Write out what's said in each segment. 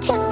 dirty,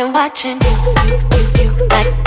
been watching. you, you, like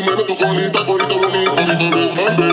y mueve tu colita, colita.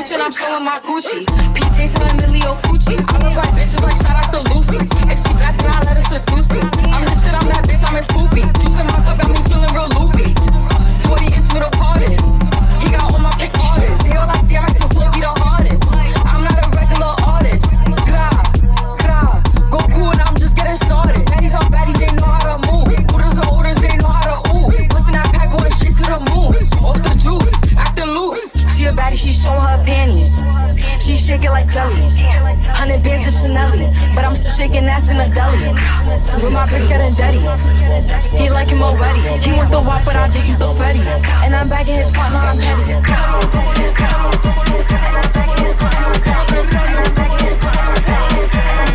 And I'm showing my Gucci. PJs and Emilio Pucci. I look like bitches like shout out to Lucy. If she back then I let her seduce me. I'm the shit, I'm that bitch, I'm his poopy. Juicing my fuck got me feeling real loopy. 40 inch middle parted. He got all my pics harded. They all like, damn, I still flip be the hardest. Showing her panties. She shake it like jelly. Hundred bands of Chanel, but I'm still shaking ass in a deli. With my bitch getting dirty. He like him already. He want the wop, but I just need the fatty. And I'm back in his partner, I'm petty. No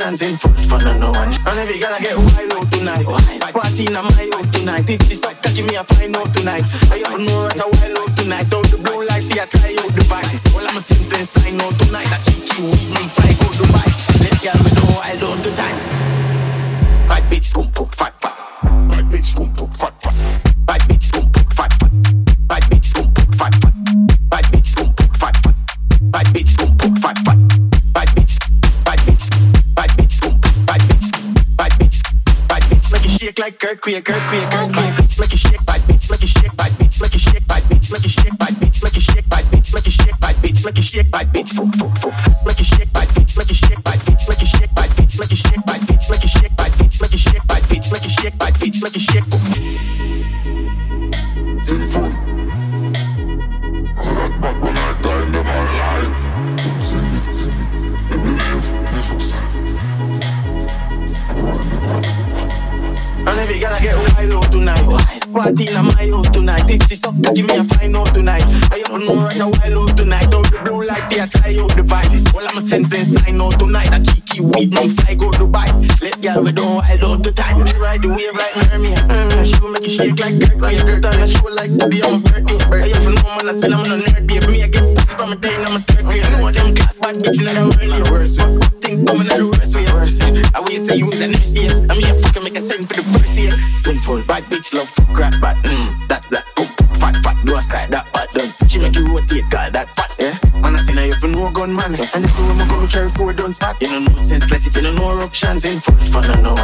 actions in full front of no shake like that When you get on the show like that, I'm a bird, bird I have a woman, I said I'm no nerd, babe Me, I get pussy from a day, I'm a third grade. I know them class bad bitch, you know the worst way. Things coming out the worst way, I wait till you use an space I'm here fucking make a sing for the first year. Sinful, bad bitch, love fuck rat, but mm, that's that. Boom, fat, fat, do I start that bad dance. She make you rotate, got that fat, yeah? Man, I said I have no gun, man And if you want me, go carry four guns back. You know no sense, less if you know no options. Sinful, fun, I no.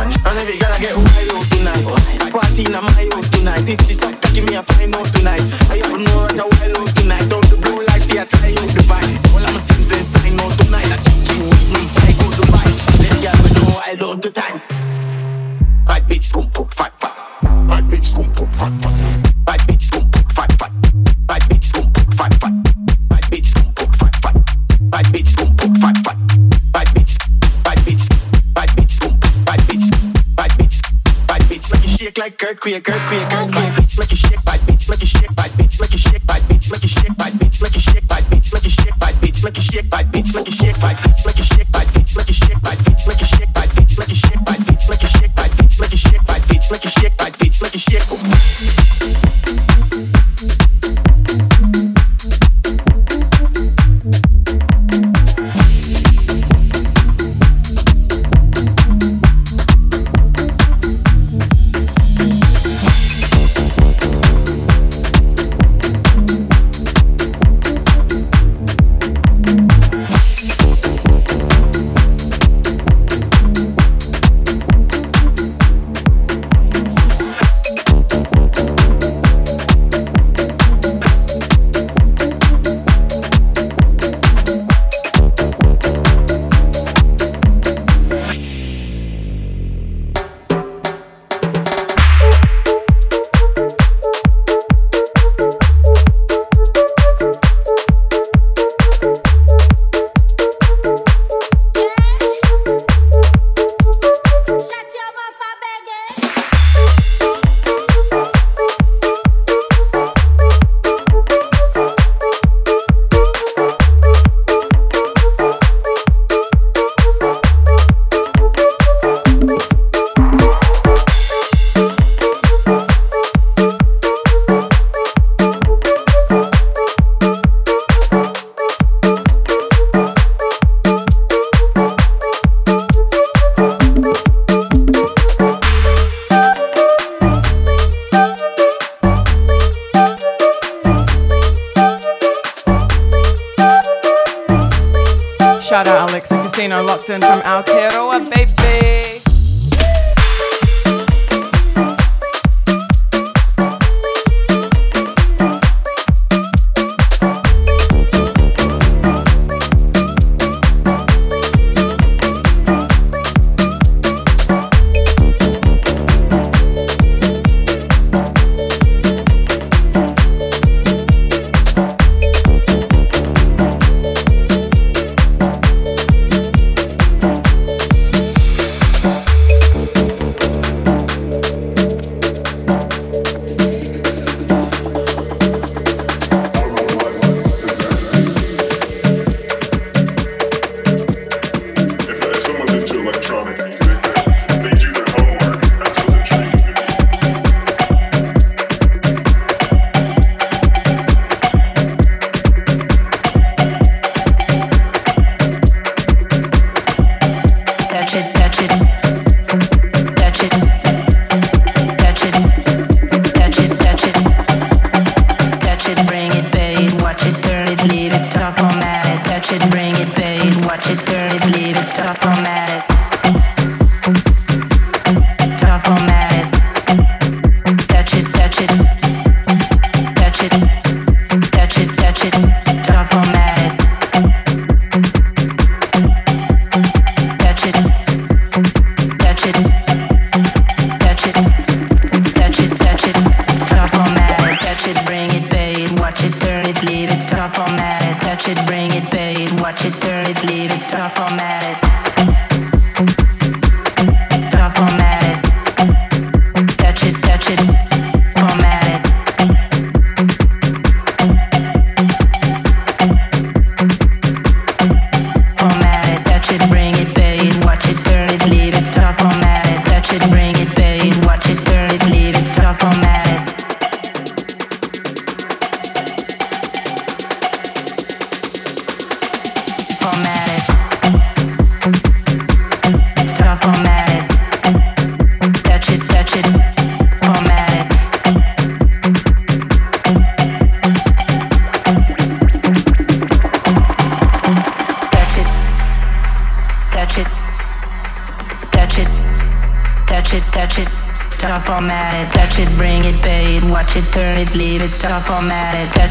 quicker, quicker, like bitch, like a shit, like bitch, like a shit, like bitch, like a shit, like bitch, like a shit, like bitch, like a shit, like bitch, like a shit, like bitch, like a shit, like bitch, like a shit, like bitch, like a shit, like bitch, like a shit, like bitch, like a shit, like bitch, like a shit, like bitch, like a shit, like bitch, like a shit, like bitch, like a shit, like bitch, like a shit.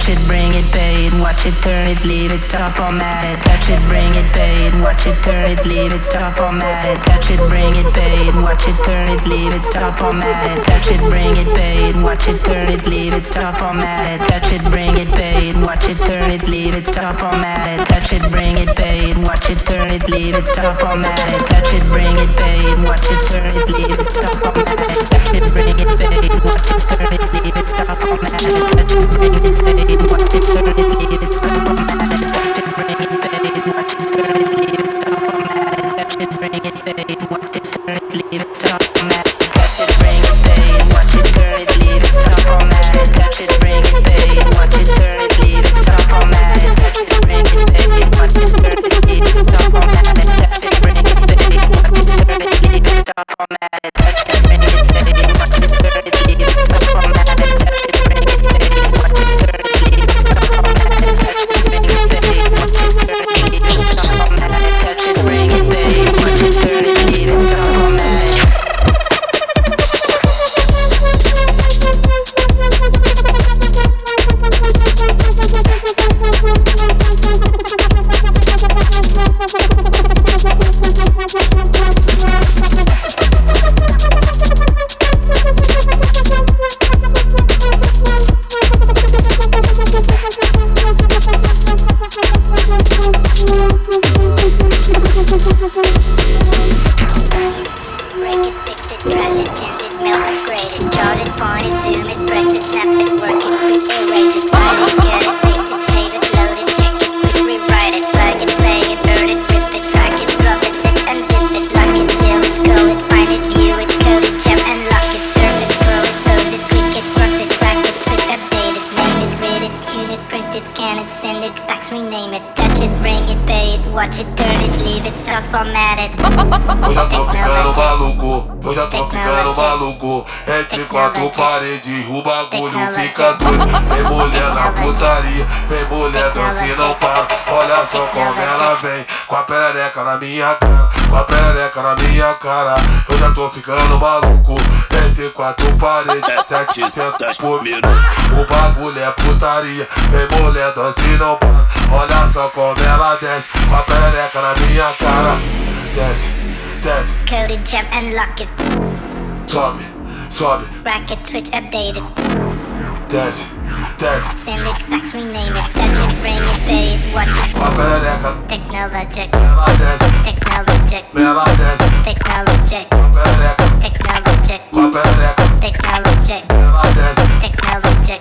It, leave it. Stop, format it. Touch it, bring it, pay it. Watch it, turn it, leave it. Stop, format it. Touch it, bring it, pay it. Watch it, turn it, leave it. Stop, format it. Touch it, bring it, pay it. Watch it, turn it, leave it. Stop, format it. Touch it, bring it, pay it. Watch it, turn it, leave it. Stop, format it. Touch it, bring it, pay it. Watch it, turn it, leave it. Stop, format it. Touch it, bring it, pay it. Watch it, turn it, leave it. Stop, format it. Touch it, bring it, pay it. Watch it, turn it, leave it. Stop, format it. Touch it, bring it, pay it. Watch it, turn it, leave it. Stop, format it. It, leave it. Stop, format it. It, leave it. Stop, it. Leave it. Stop. Touch it, perereca na minha cara, com a perereca na minha cara. Eu já tô ficando maluco. Entre quatro paredes, sete centas por minuto. O bagulho é putaria, vem mulher dança e não para. Olha só como ela desce, com a perereca na minha cara. Desce, desce. Code it, jump and lock it, Sobe, sobe, bracket, switch, update it. desce, Send it, fax, rename it, touch it, bring it, pay it, watch it. Com a perereca, Technologic, technologic, technologic, Com a perereca, technologic, com a perereca, technologic, technologic,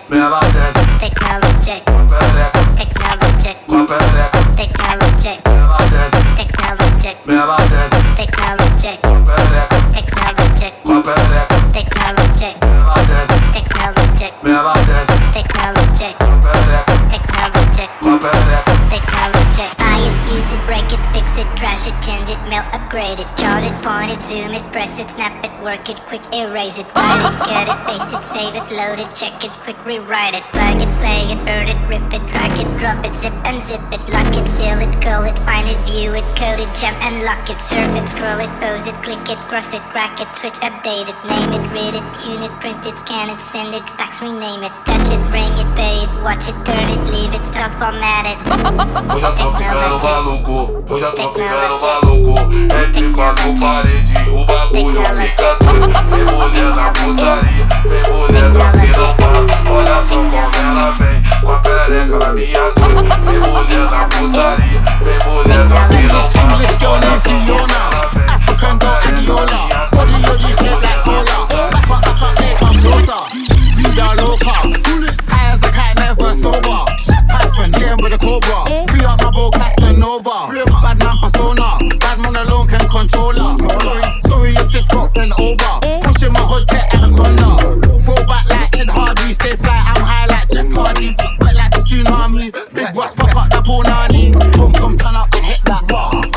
technologic, Com a perereca, technologic, com a perereca, technologic, technologic, technologic, work it, quick erase it, write it, cut it, paste it, save it, load it, check it, quick rewrite it, plug it, play it, burn it, rip it, drag it, drop it, zip unzip it, lock it, fill it, call it, find it, view it, code it, jump and lock it, surf it, scroll it, pose it, click it, cross it, crack it, switch, update it, name it, read it, tune it, print it, scan it, send it, fax, rename it, touch it, bring it, pay it, watch it, turn it, leave it, stop, format it. Eu já tô ficando maluco, eu já tô ficando maluco. Entre quatro paredes, o bagulho fica doido. Vem mulher na putaria, vem mulher dançando para. Olha só como ela vem, com a perereca na minha dor. Vem mulher na putaria, Bad man persona, bad man alone can control her. Sorry, sorry, your sis got bent over.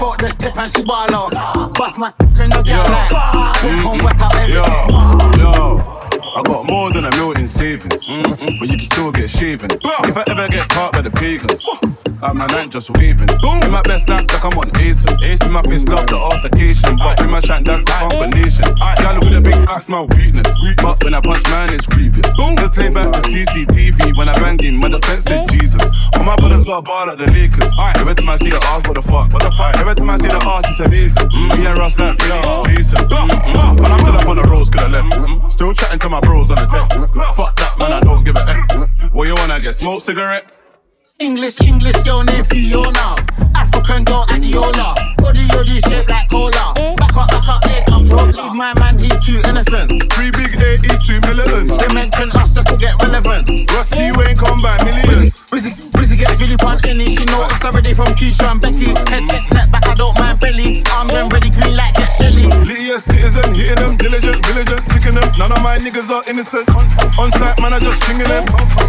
Fuck the tip and she ball out. Bust my in the girl like. Boom, come wet up everything. Than a million savings, but you can still get shaven. If I ever get caught by the pagans, I'm my night just waving. In my best life, like I'm on ace. Ace in my face, love the altercation. But in my shank, that's a combination. Girl with a big axe, my weakness. But when I punch man, it's grievous. Just play back the CCTV when I bang him. My defense said Jesus. All my brothers got a bar like the Lakers. Every time I see the arse, what the fuck? What the fuck? Every time I see the arse, it's amazing. Me and Ross like Philly and Jason. Mm-mm. But I'm still up on the roads, could I left. Still chatting to my bros on the tech. Fuck that, man, I don't give a F. What you wanna get? Smoke cigarette? English, English girl named Fiona. African girl Adiola. Body yoddy shaped like cola. Back up, back up, here come Leave my man, he's too innocent. Three big A, he's two militant. They mention us just to get relevant. Rusty Wayne come by millions. busy, busy get Philip on any. She know us already from Keisha and Becky. Head chest, neck back, I don't mind belly. I'm when ready, green light, get Shelly. Lydia citizen, hitting them, diligent, diligent, sticking them. None of my niggas are innocent. On site, man, I just chinging them.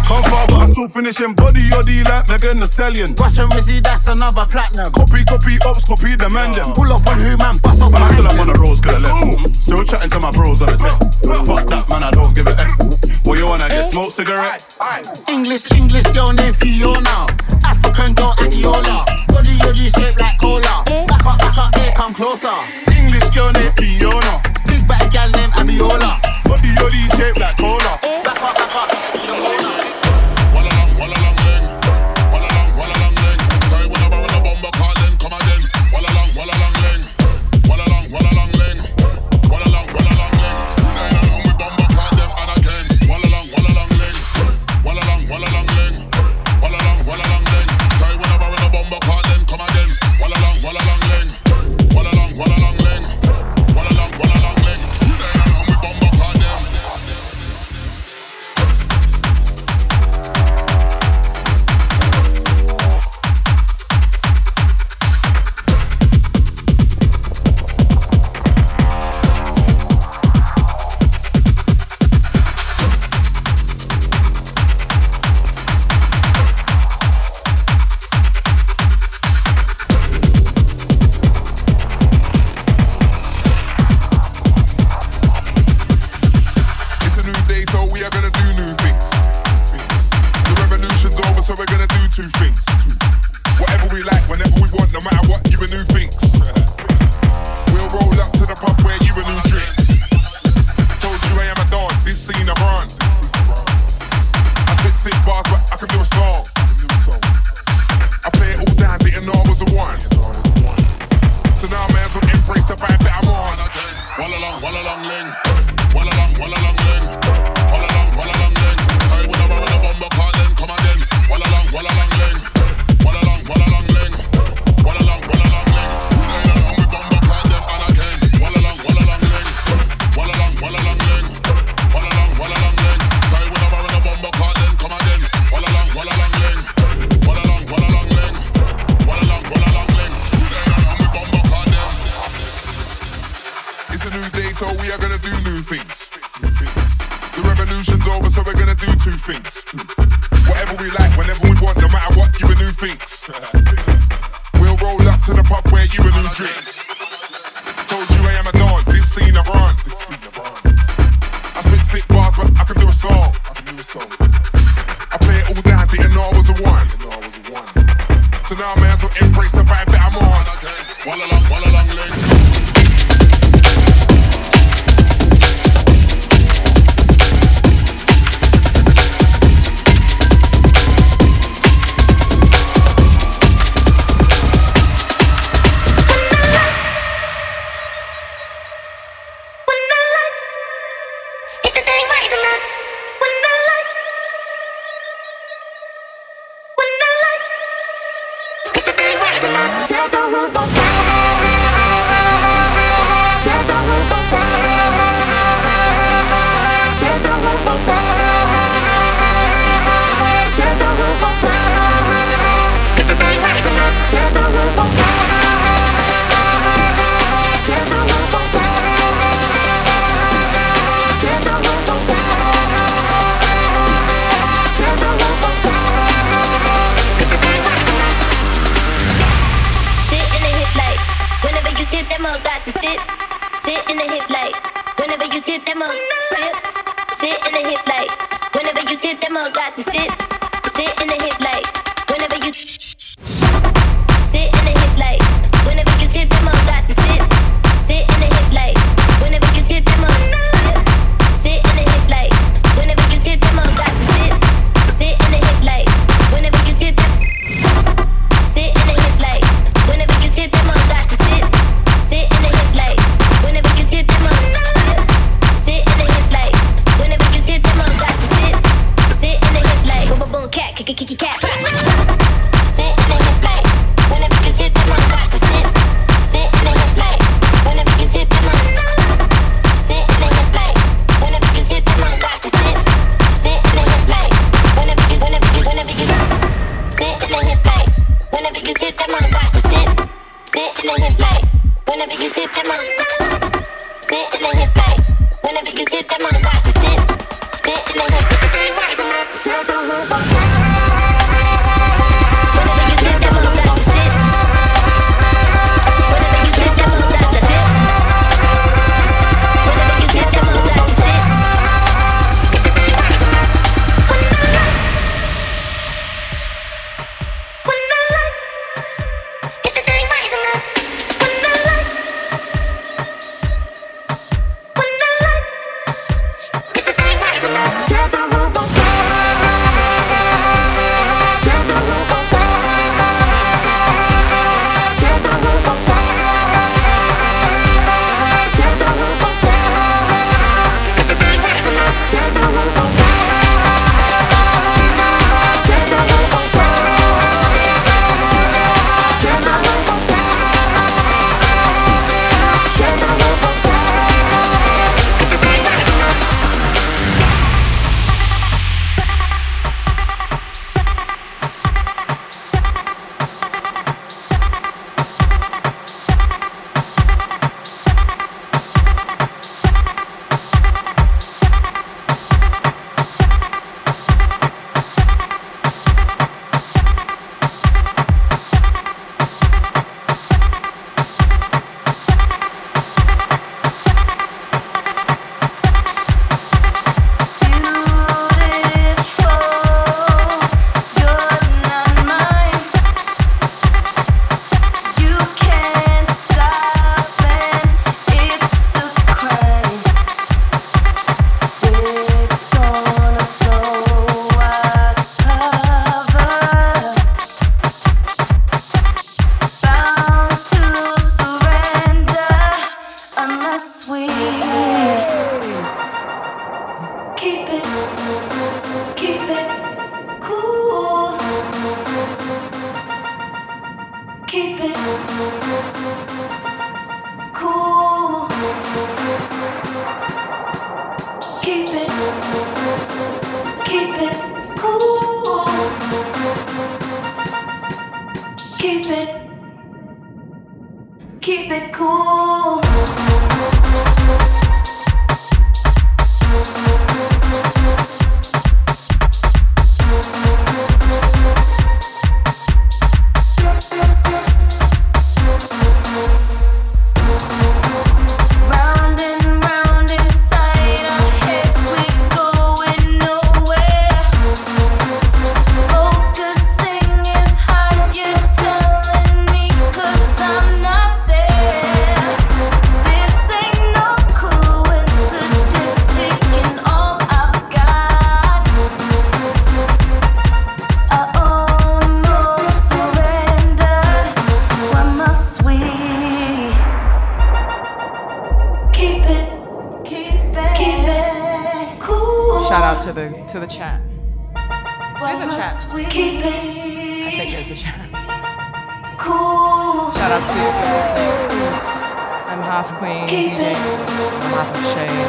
Come far, but I still finishing body yoddy like Megan Thee Stallion. Russian Rizzy, that's another platinum. Copy, copy, ops, copy the man them. Pull up on who, man, bust off But I'm still up him. on the roads, could I left. Still chatting to my bros on the tech. Fuck that, man, I don't give a F. What you wanna get? Eh? Smoke cigarette? English, English girl named Fiona. African girl Adiola. Body yoddy shaped like cola. Back up, back up, here come closer. English girl named Fiona. Big bad gal named Abiola. Body yoddy shaped like cola.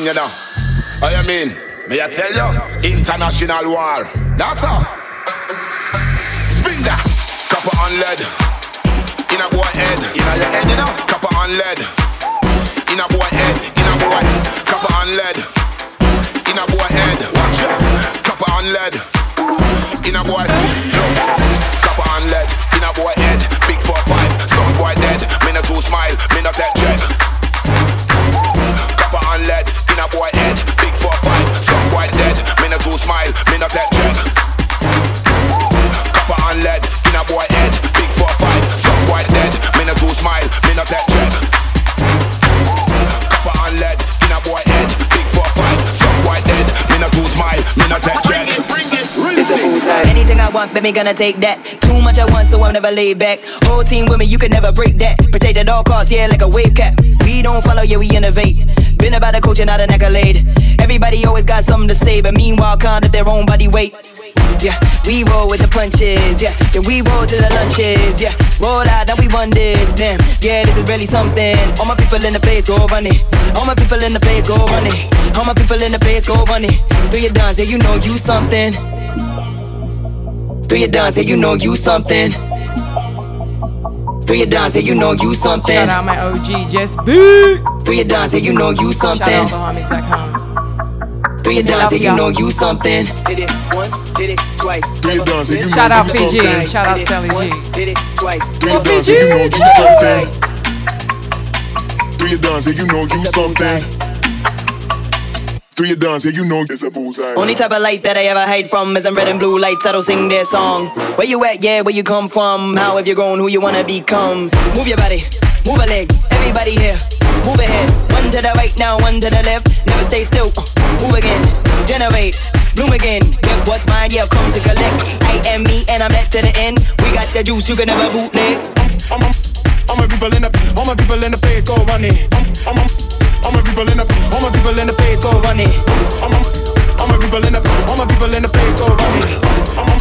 thing, you know. I mean, may I tell you? International war. That's all. cool smile, me not that dread. Copper and lead, in a boy head, big four five, some boy dead, me not cool smile, me not that dread. Copper and lead, in a boy head, big four five, some boy dead, me not cool smile, me not that dread. Anything I want, but me gonna take that. Too much I want, so I'm never laid back. Whole team with me, you can never break that. Protect at all costs, yeah, like a wave cap. We don't follow, yeah, we innovate. Been about a coach and not an accolade. Everybody always got something to say, but meanwhile, kind of their own body weight. Yeah, we roll with the punches, yeah. Then we roll to the lunches, yeah. Roll out, now we run this, damn. Yeah, this is really something. All my people in the place go run it. All my people in the place go run it. All my people in the place go run it. Do your dance, yeah, you know you something. Do your dance, yeah, you know you something. Through your dons, yeah, you know you something. Shout out my OG, just be. Through your dons, yeah, you know you something. Shout out the homies back home. Through your dons, yeah, you know you something. Did it once, did it twice. Through your dons, yeah, you know Shout out PG. Shout out Sally G. Did it twice. Through your dons, yeah, you know you something. Through your dons, yeah, you know you something. Do your dance, and you know it's a bullseye. Only type of light that I ever hide from is them red and blue lights. I don't sing their song. Where you at? Yeah, where you come from? How have you grown? Who you wanna become? Move your body, move a leg. Everybody here, move ahead. One to the right now, one to the left. Never stay still. uh, Move again, generate, bloom again. Get what's mine, yeah, come to collect. I am me, and I'm led to the end. We got the juice, you can never bootleg. I'm, I'm, all my people in the, all my people in the place go running. I'm, I'm, I'm, all my people in the, all my people in the place go run it. I'm, I'm, all my people in the, all my people in the place go run it. I'm, I'm,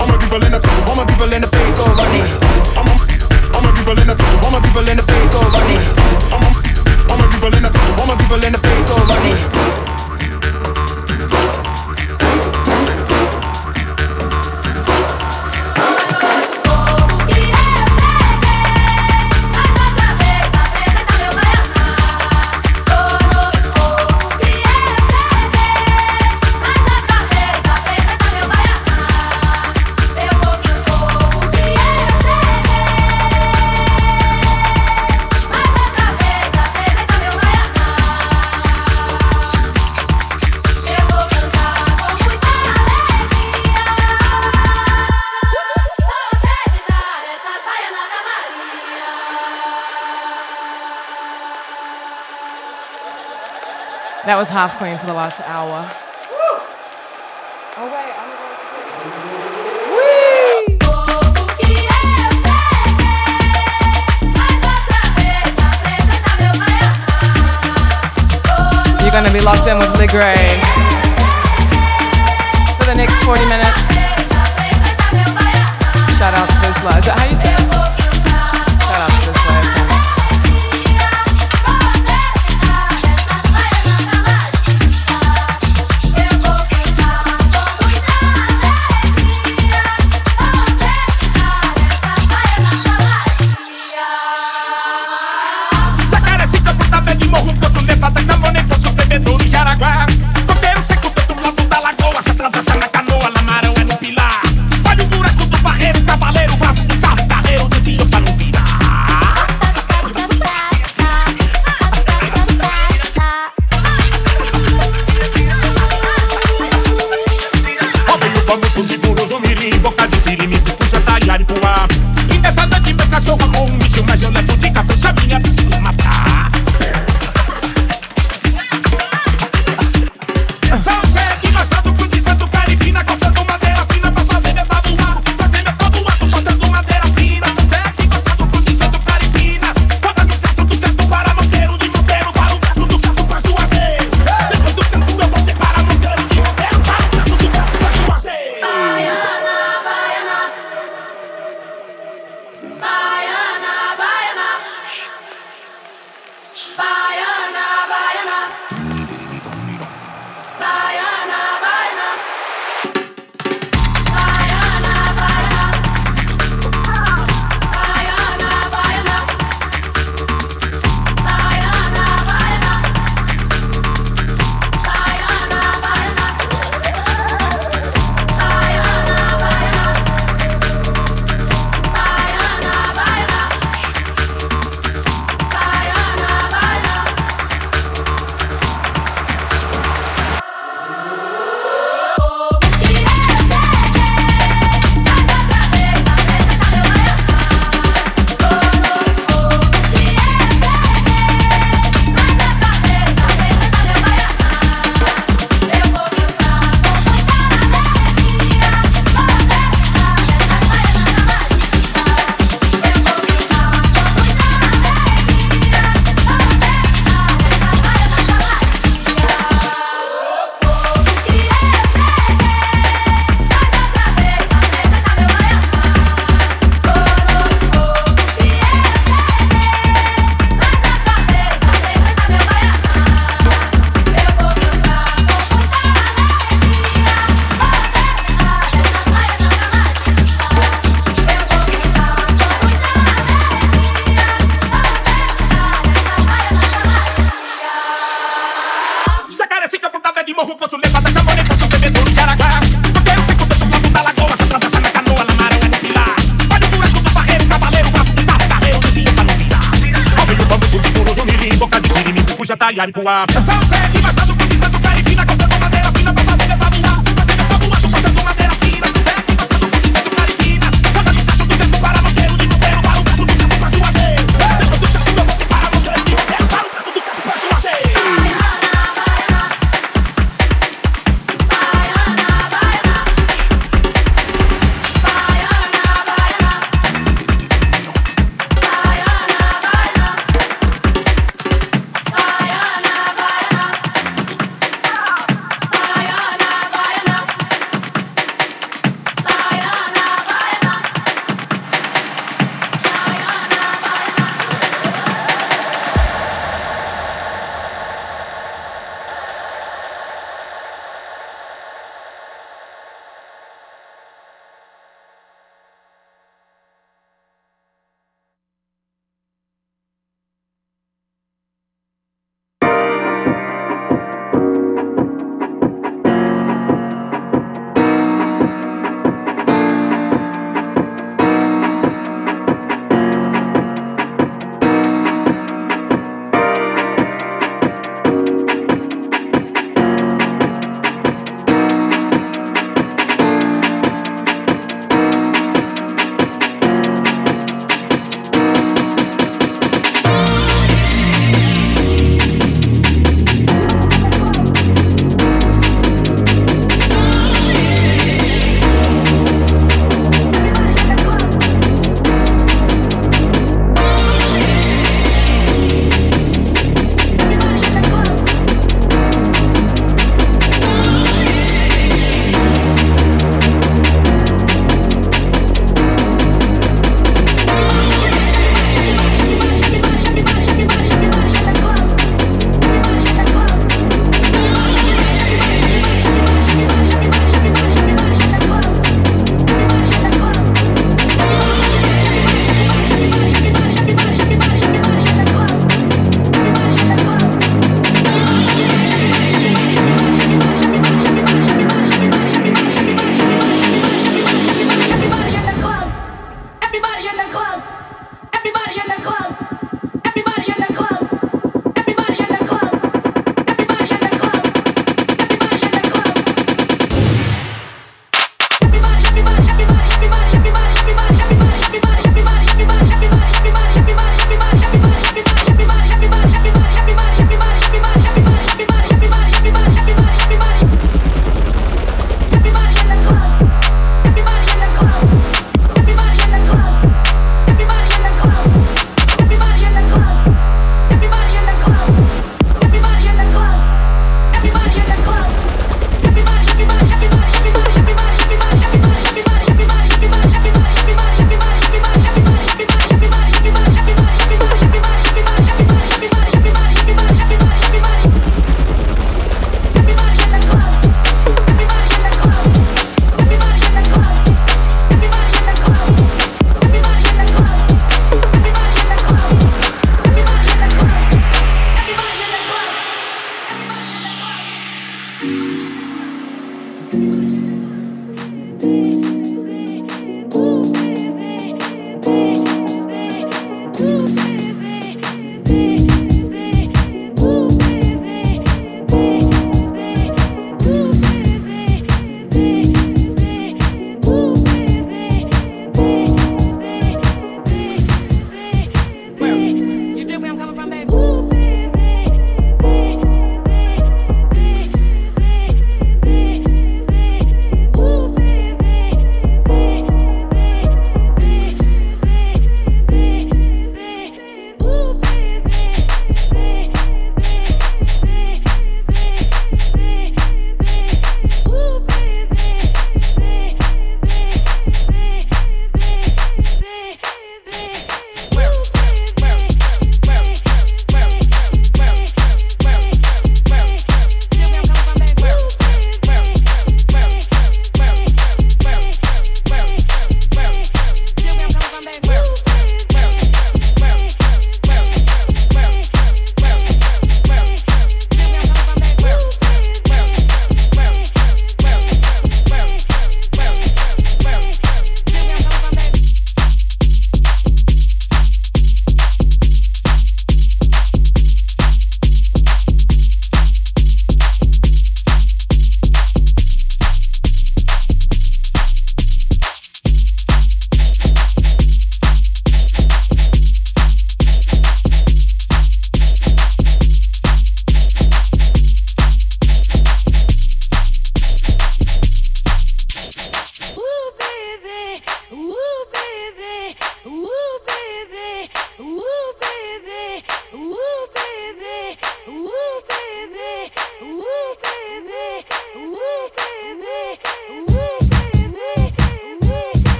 all my people in the, all my people in the place go run it. All my people in the, all my people in the place go run it. I'm, I'm, all my people in the, all my people in the place go run it. That was Half Queen for the last hour. Oh wait, I'm You're gonna be locked in with Ligrye for the next 40 minutes. Shout out to Visla. Is that how you say it? Santa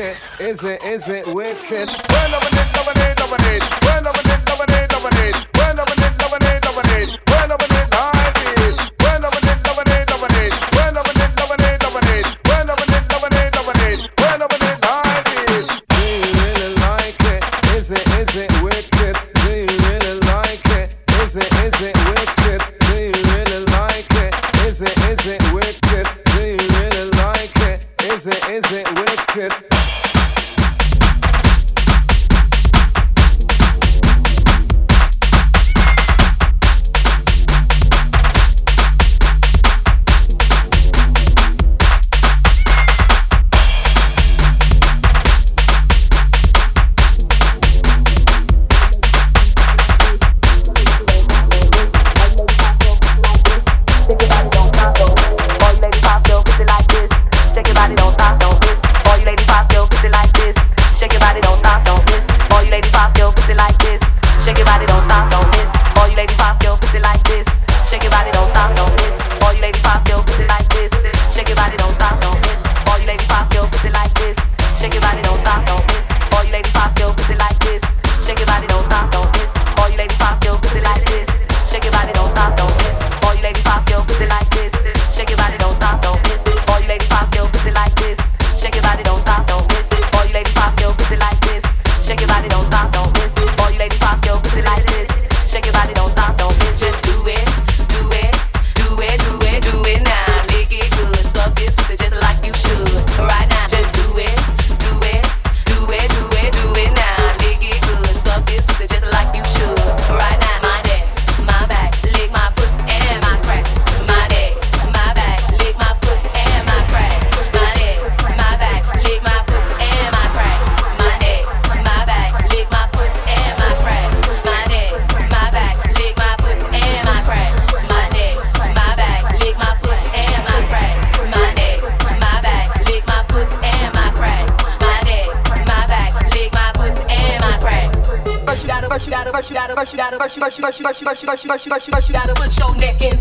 wicked? Is it, is it wicked? Well, loving it, loving it, loving it. Well, loving it, loving it, loving it. you, you. Gotta put your neck in.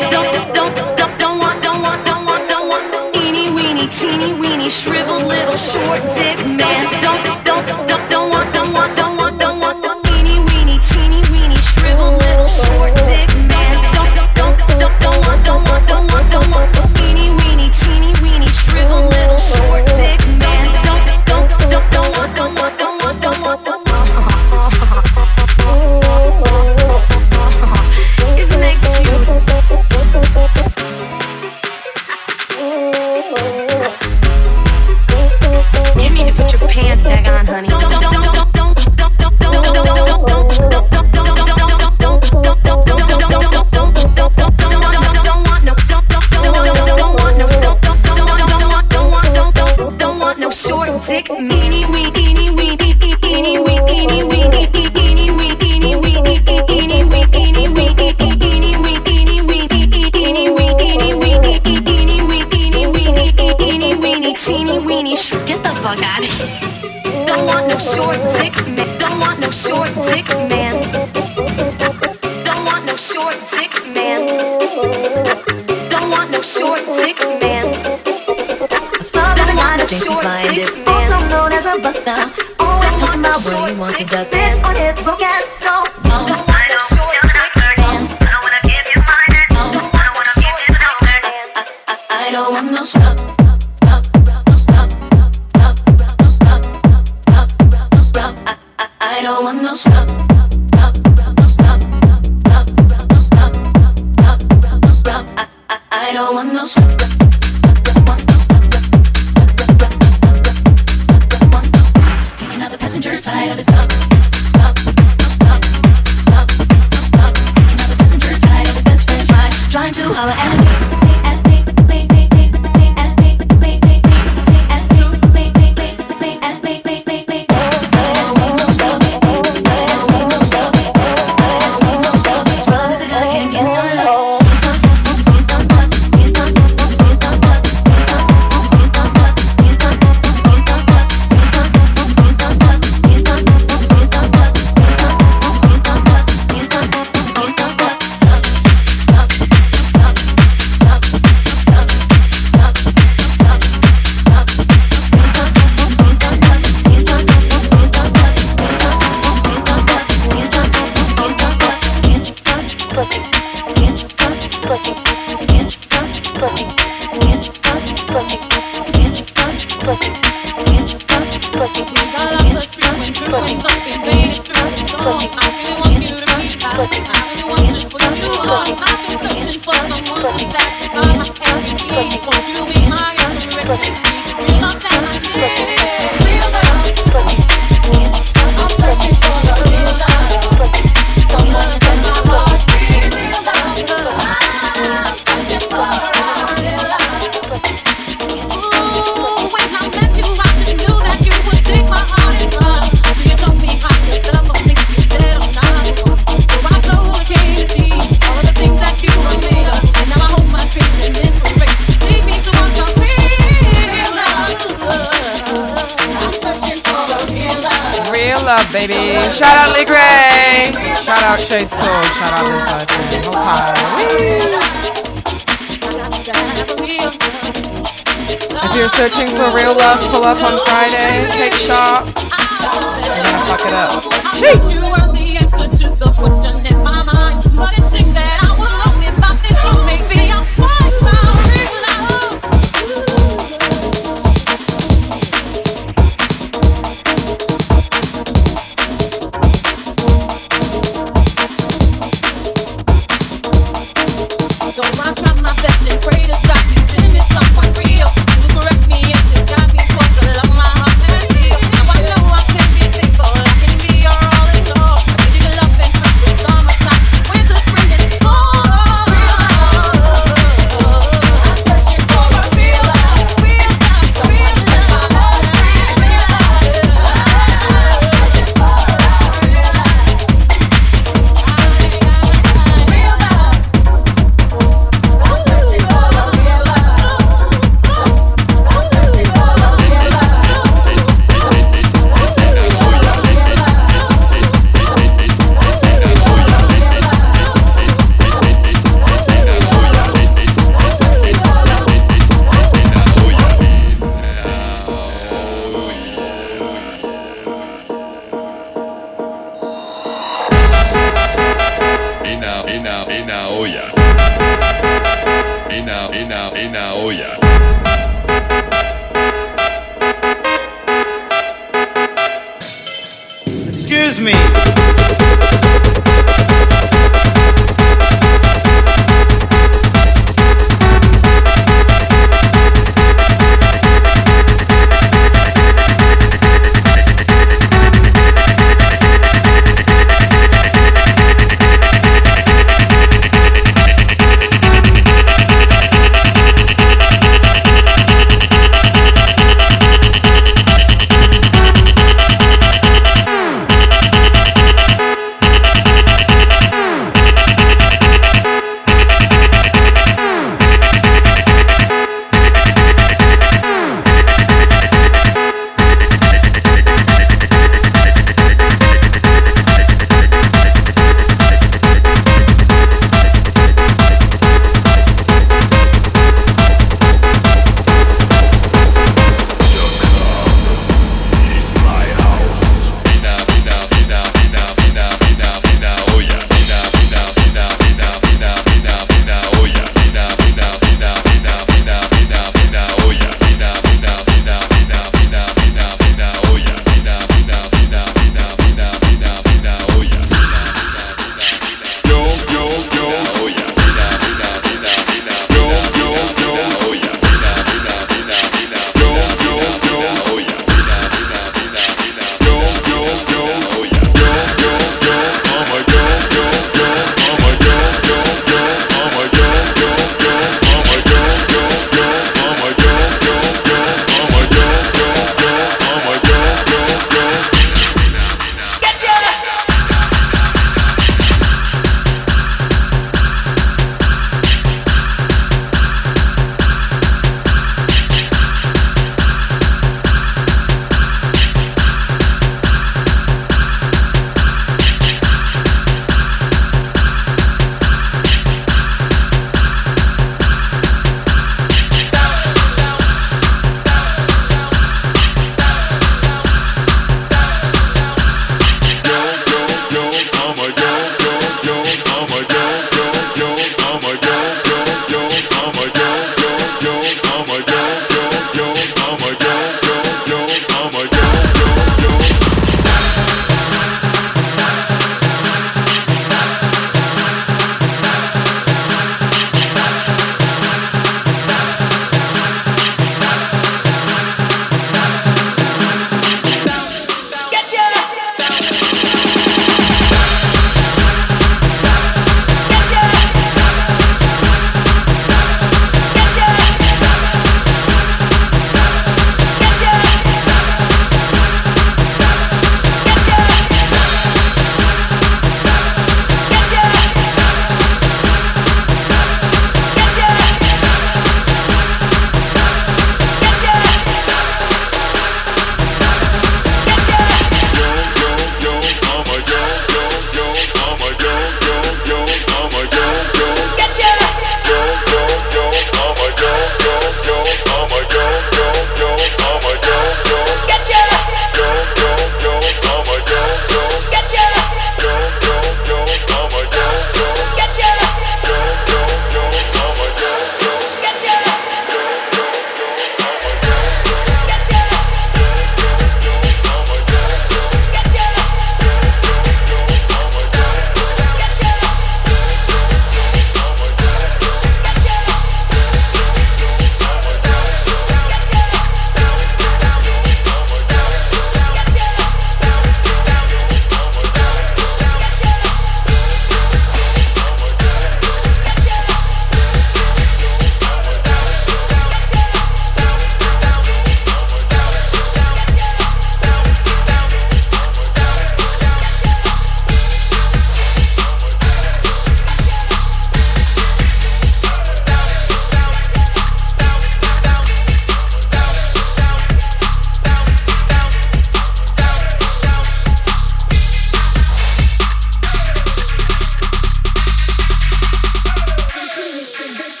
Don't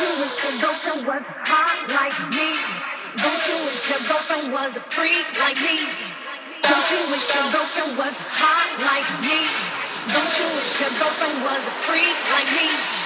you wish your doctor was hot like me Don't you wish your doctor was free like me don't you wish your daughter was hot like me? Don't you wish your girlfriend was a freak like me?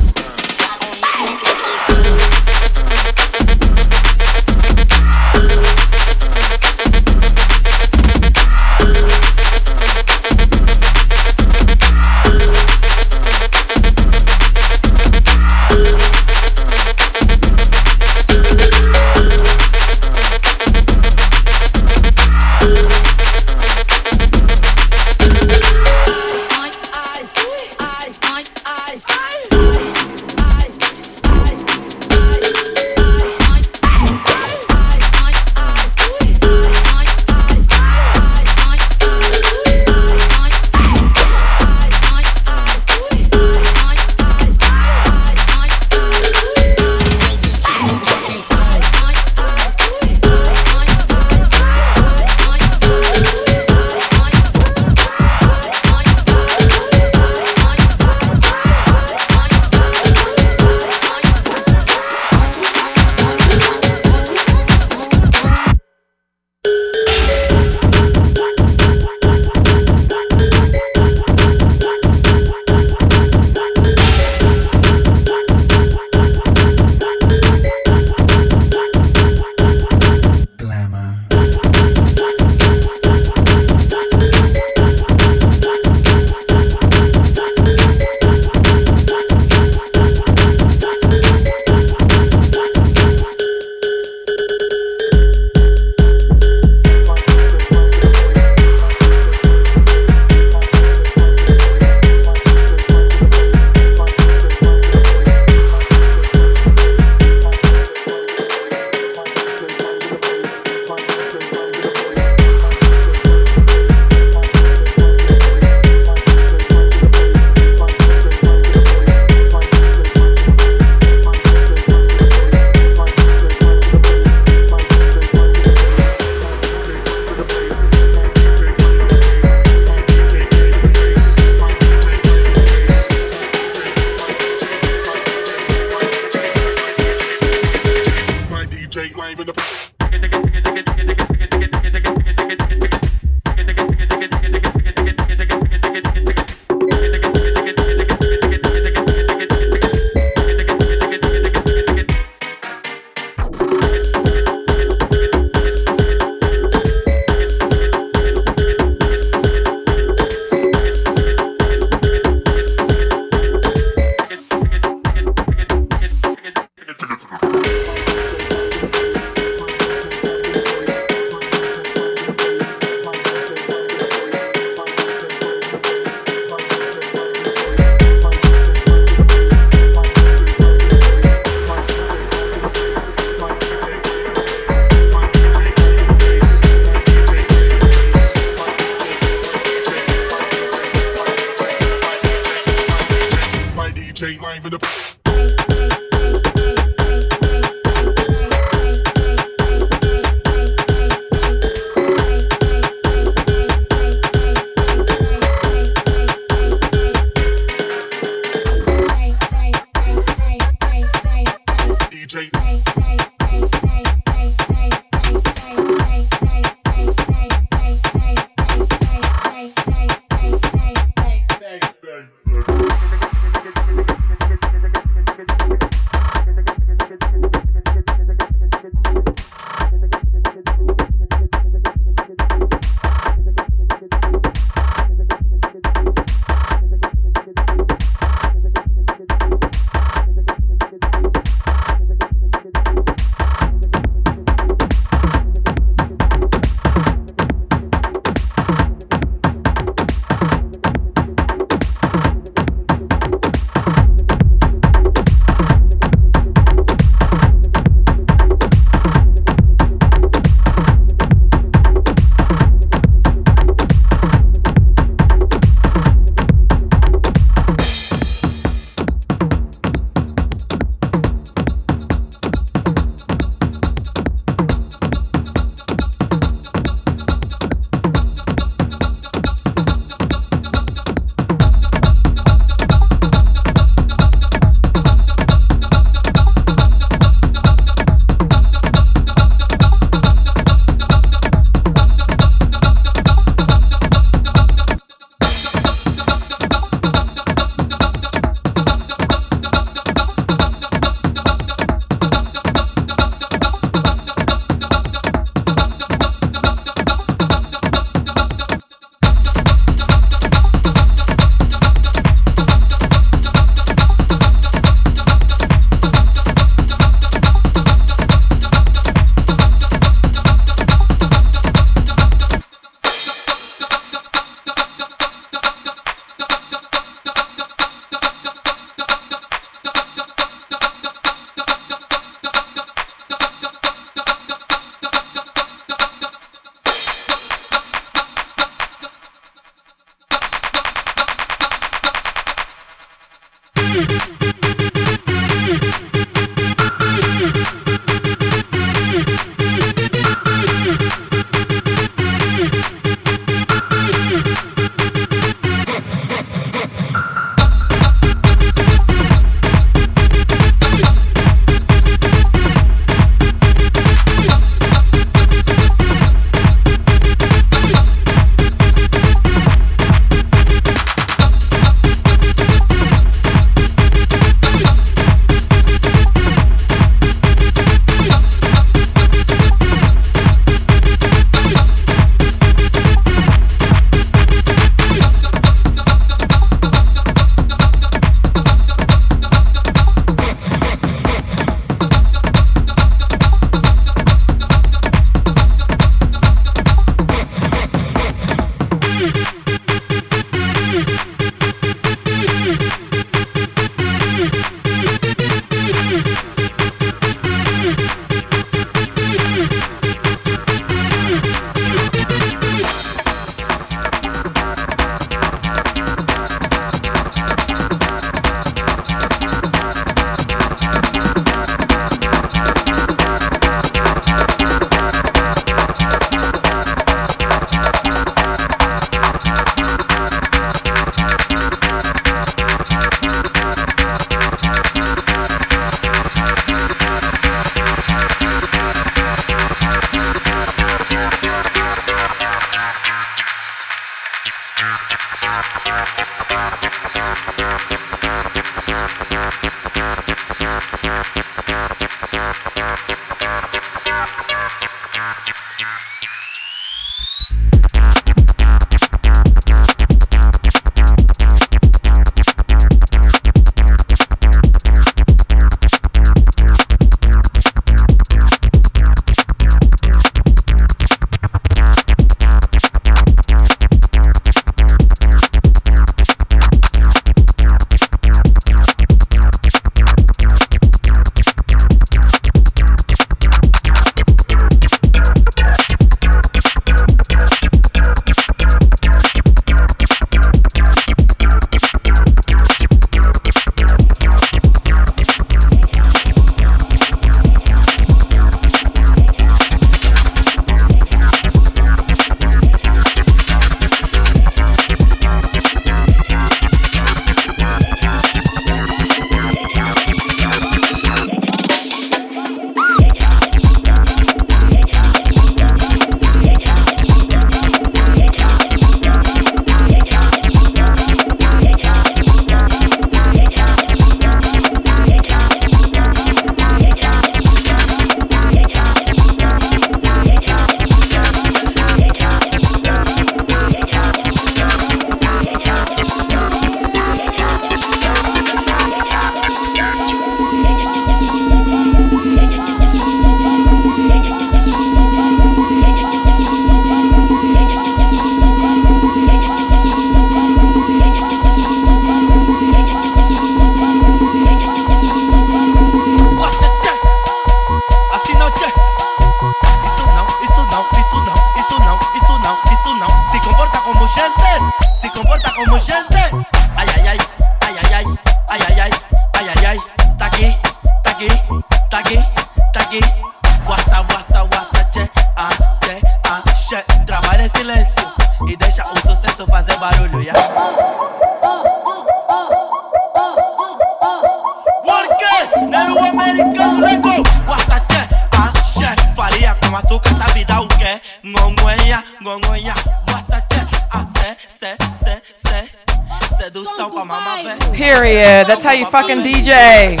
Fucking DJ.